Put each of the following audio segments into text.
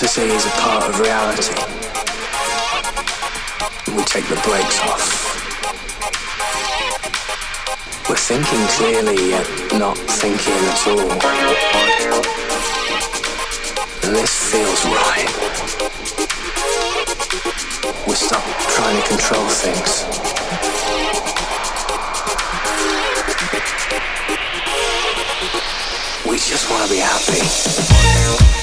body is a part of reality. We take the brakes off. We're thinking clearly yet not thinking at all. And this feels right. We stop trying to control things. We just want to be happy.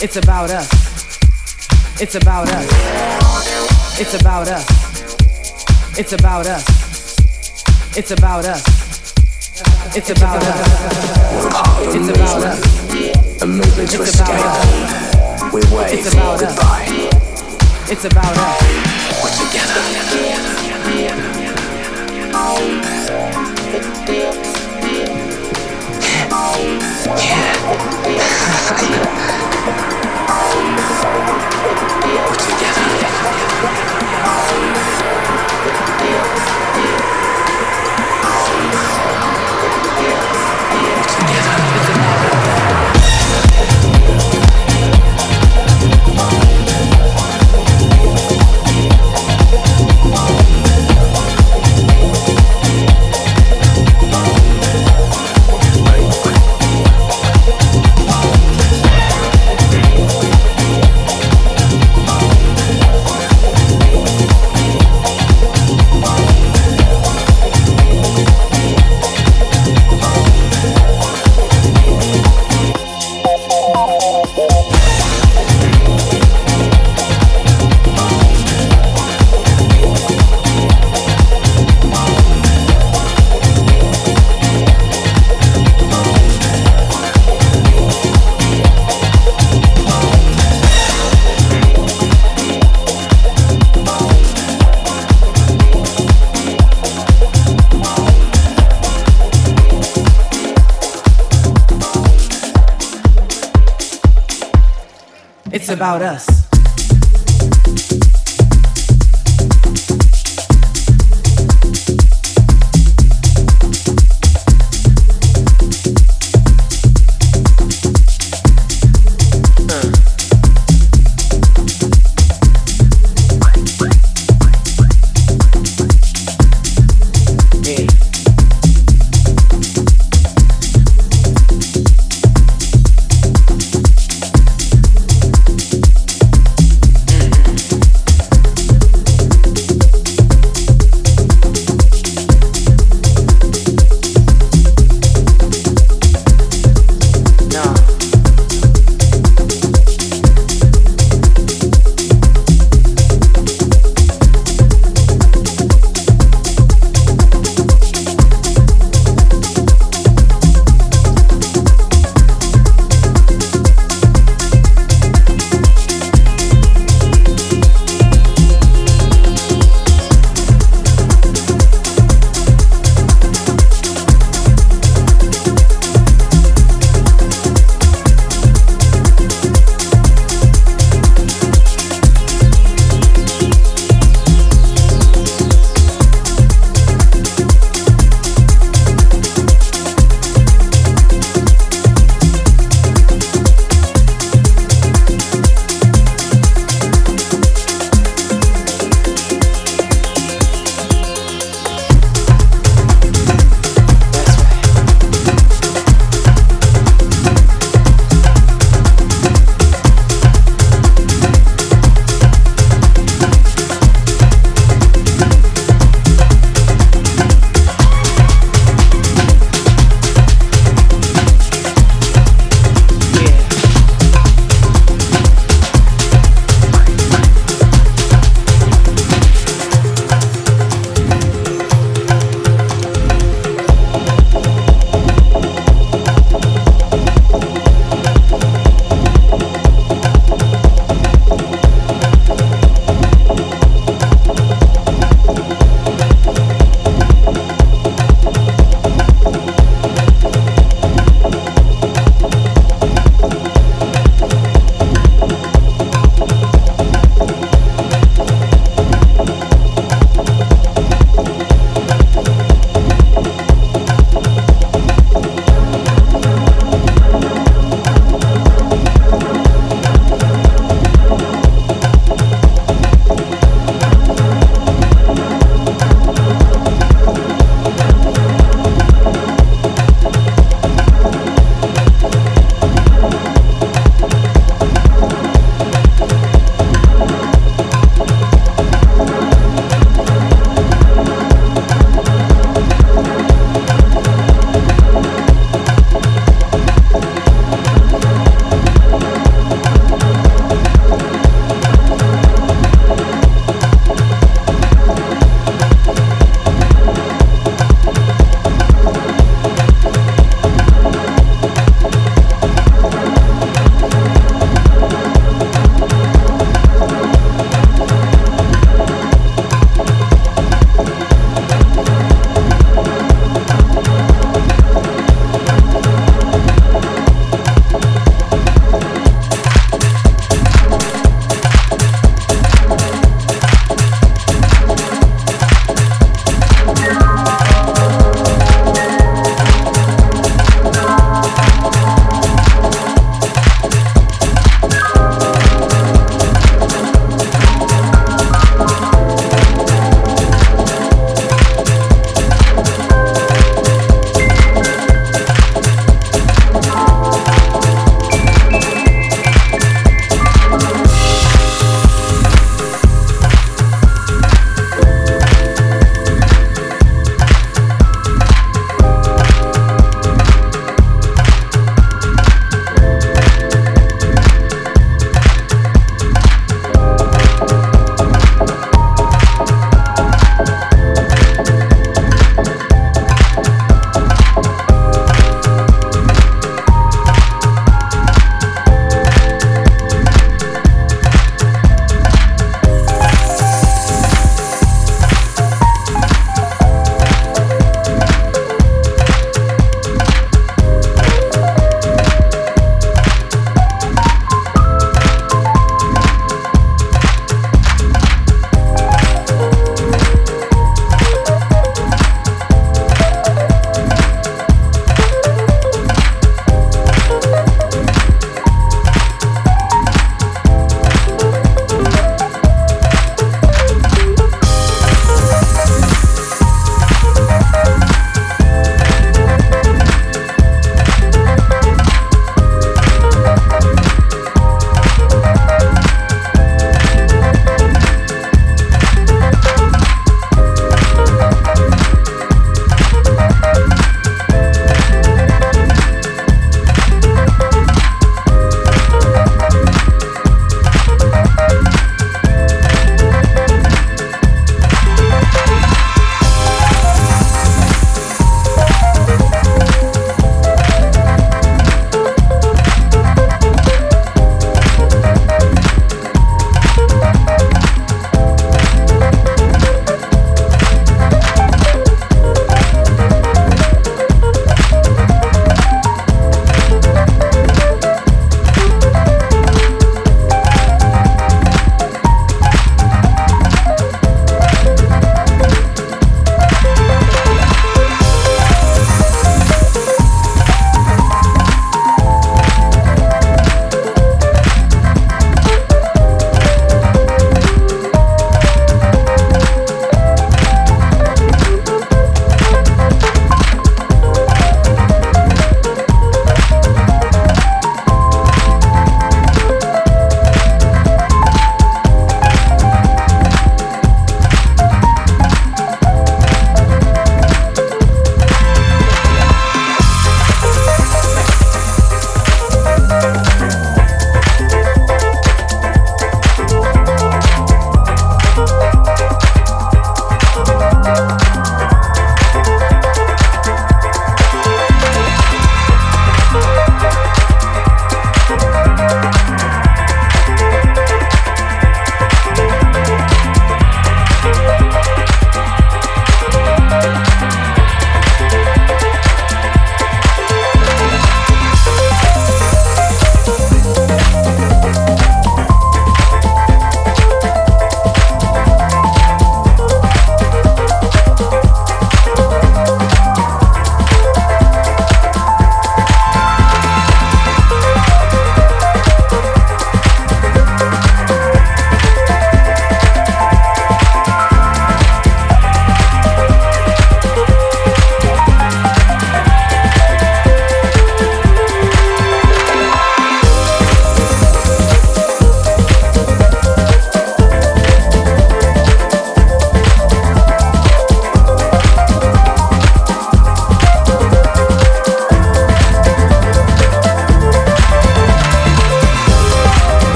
It's about us. It's about us. It's about us. It's about us. It's about us. It's about us. It's about us. a movement to escape. We wave goodbye. It's about us. We're together. We're together. About us.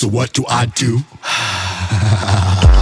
So what do I do?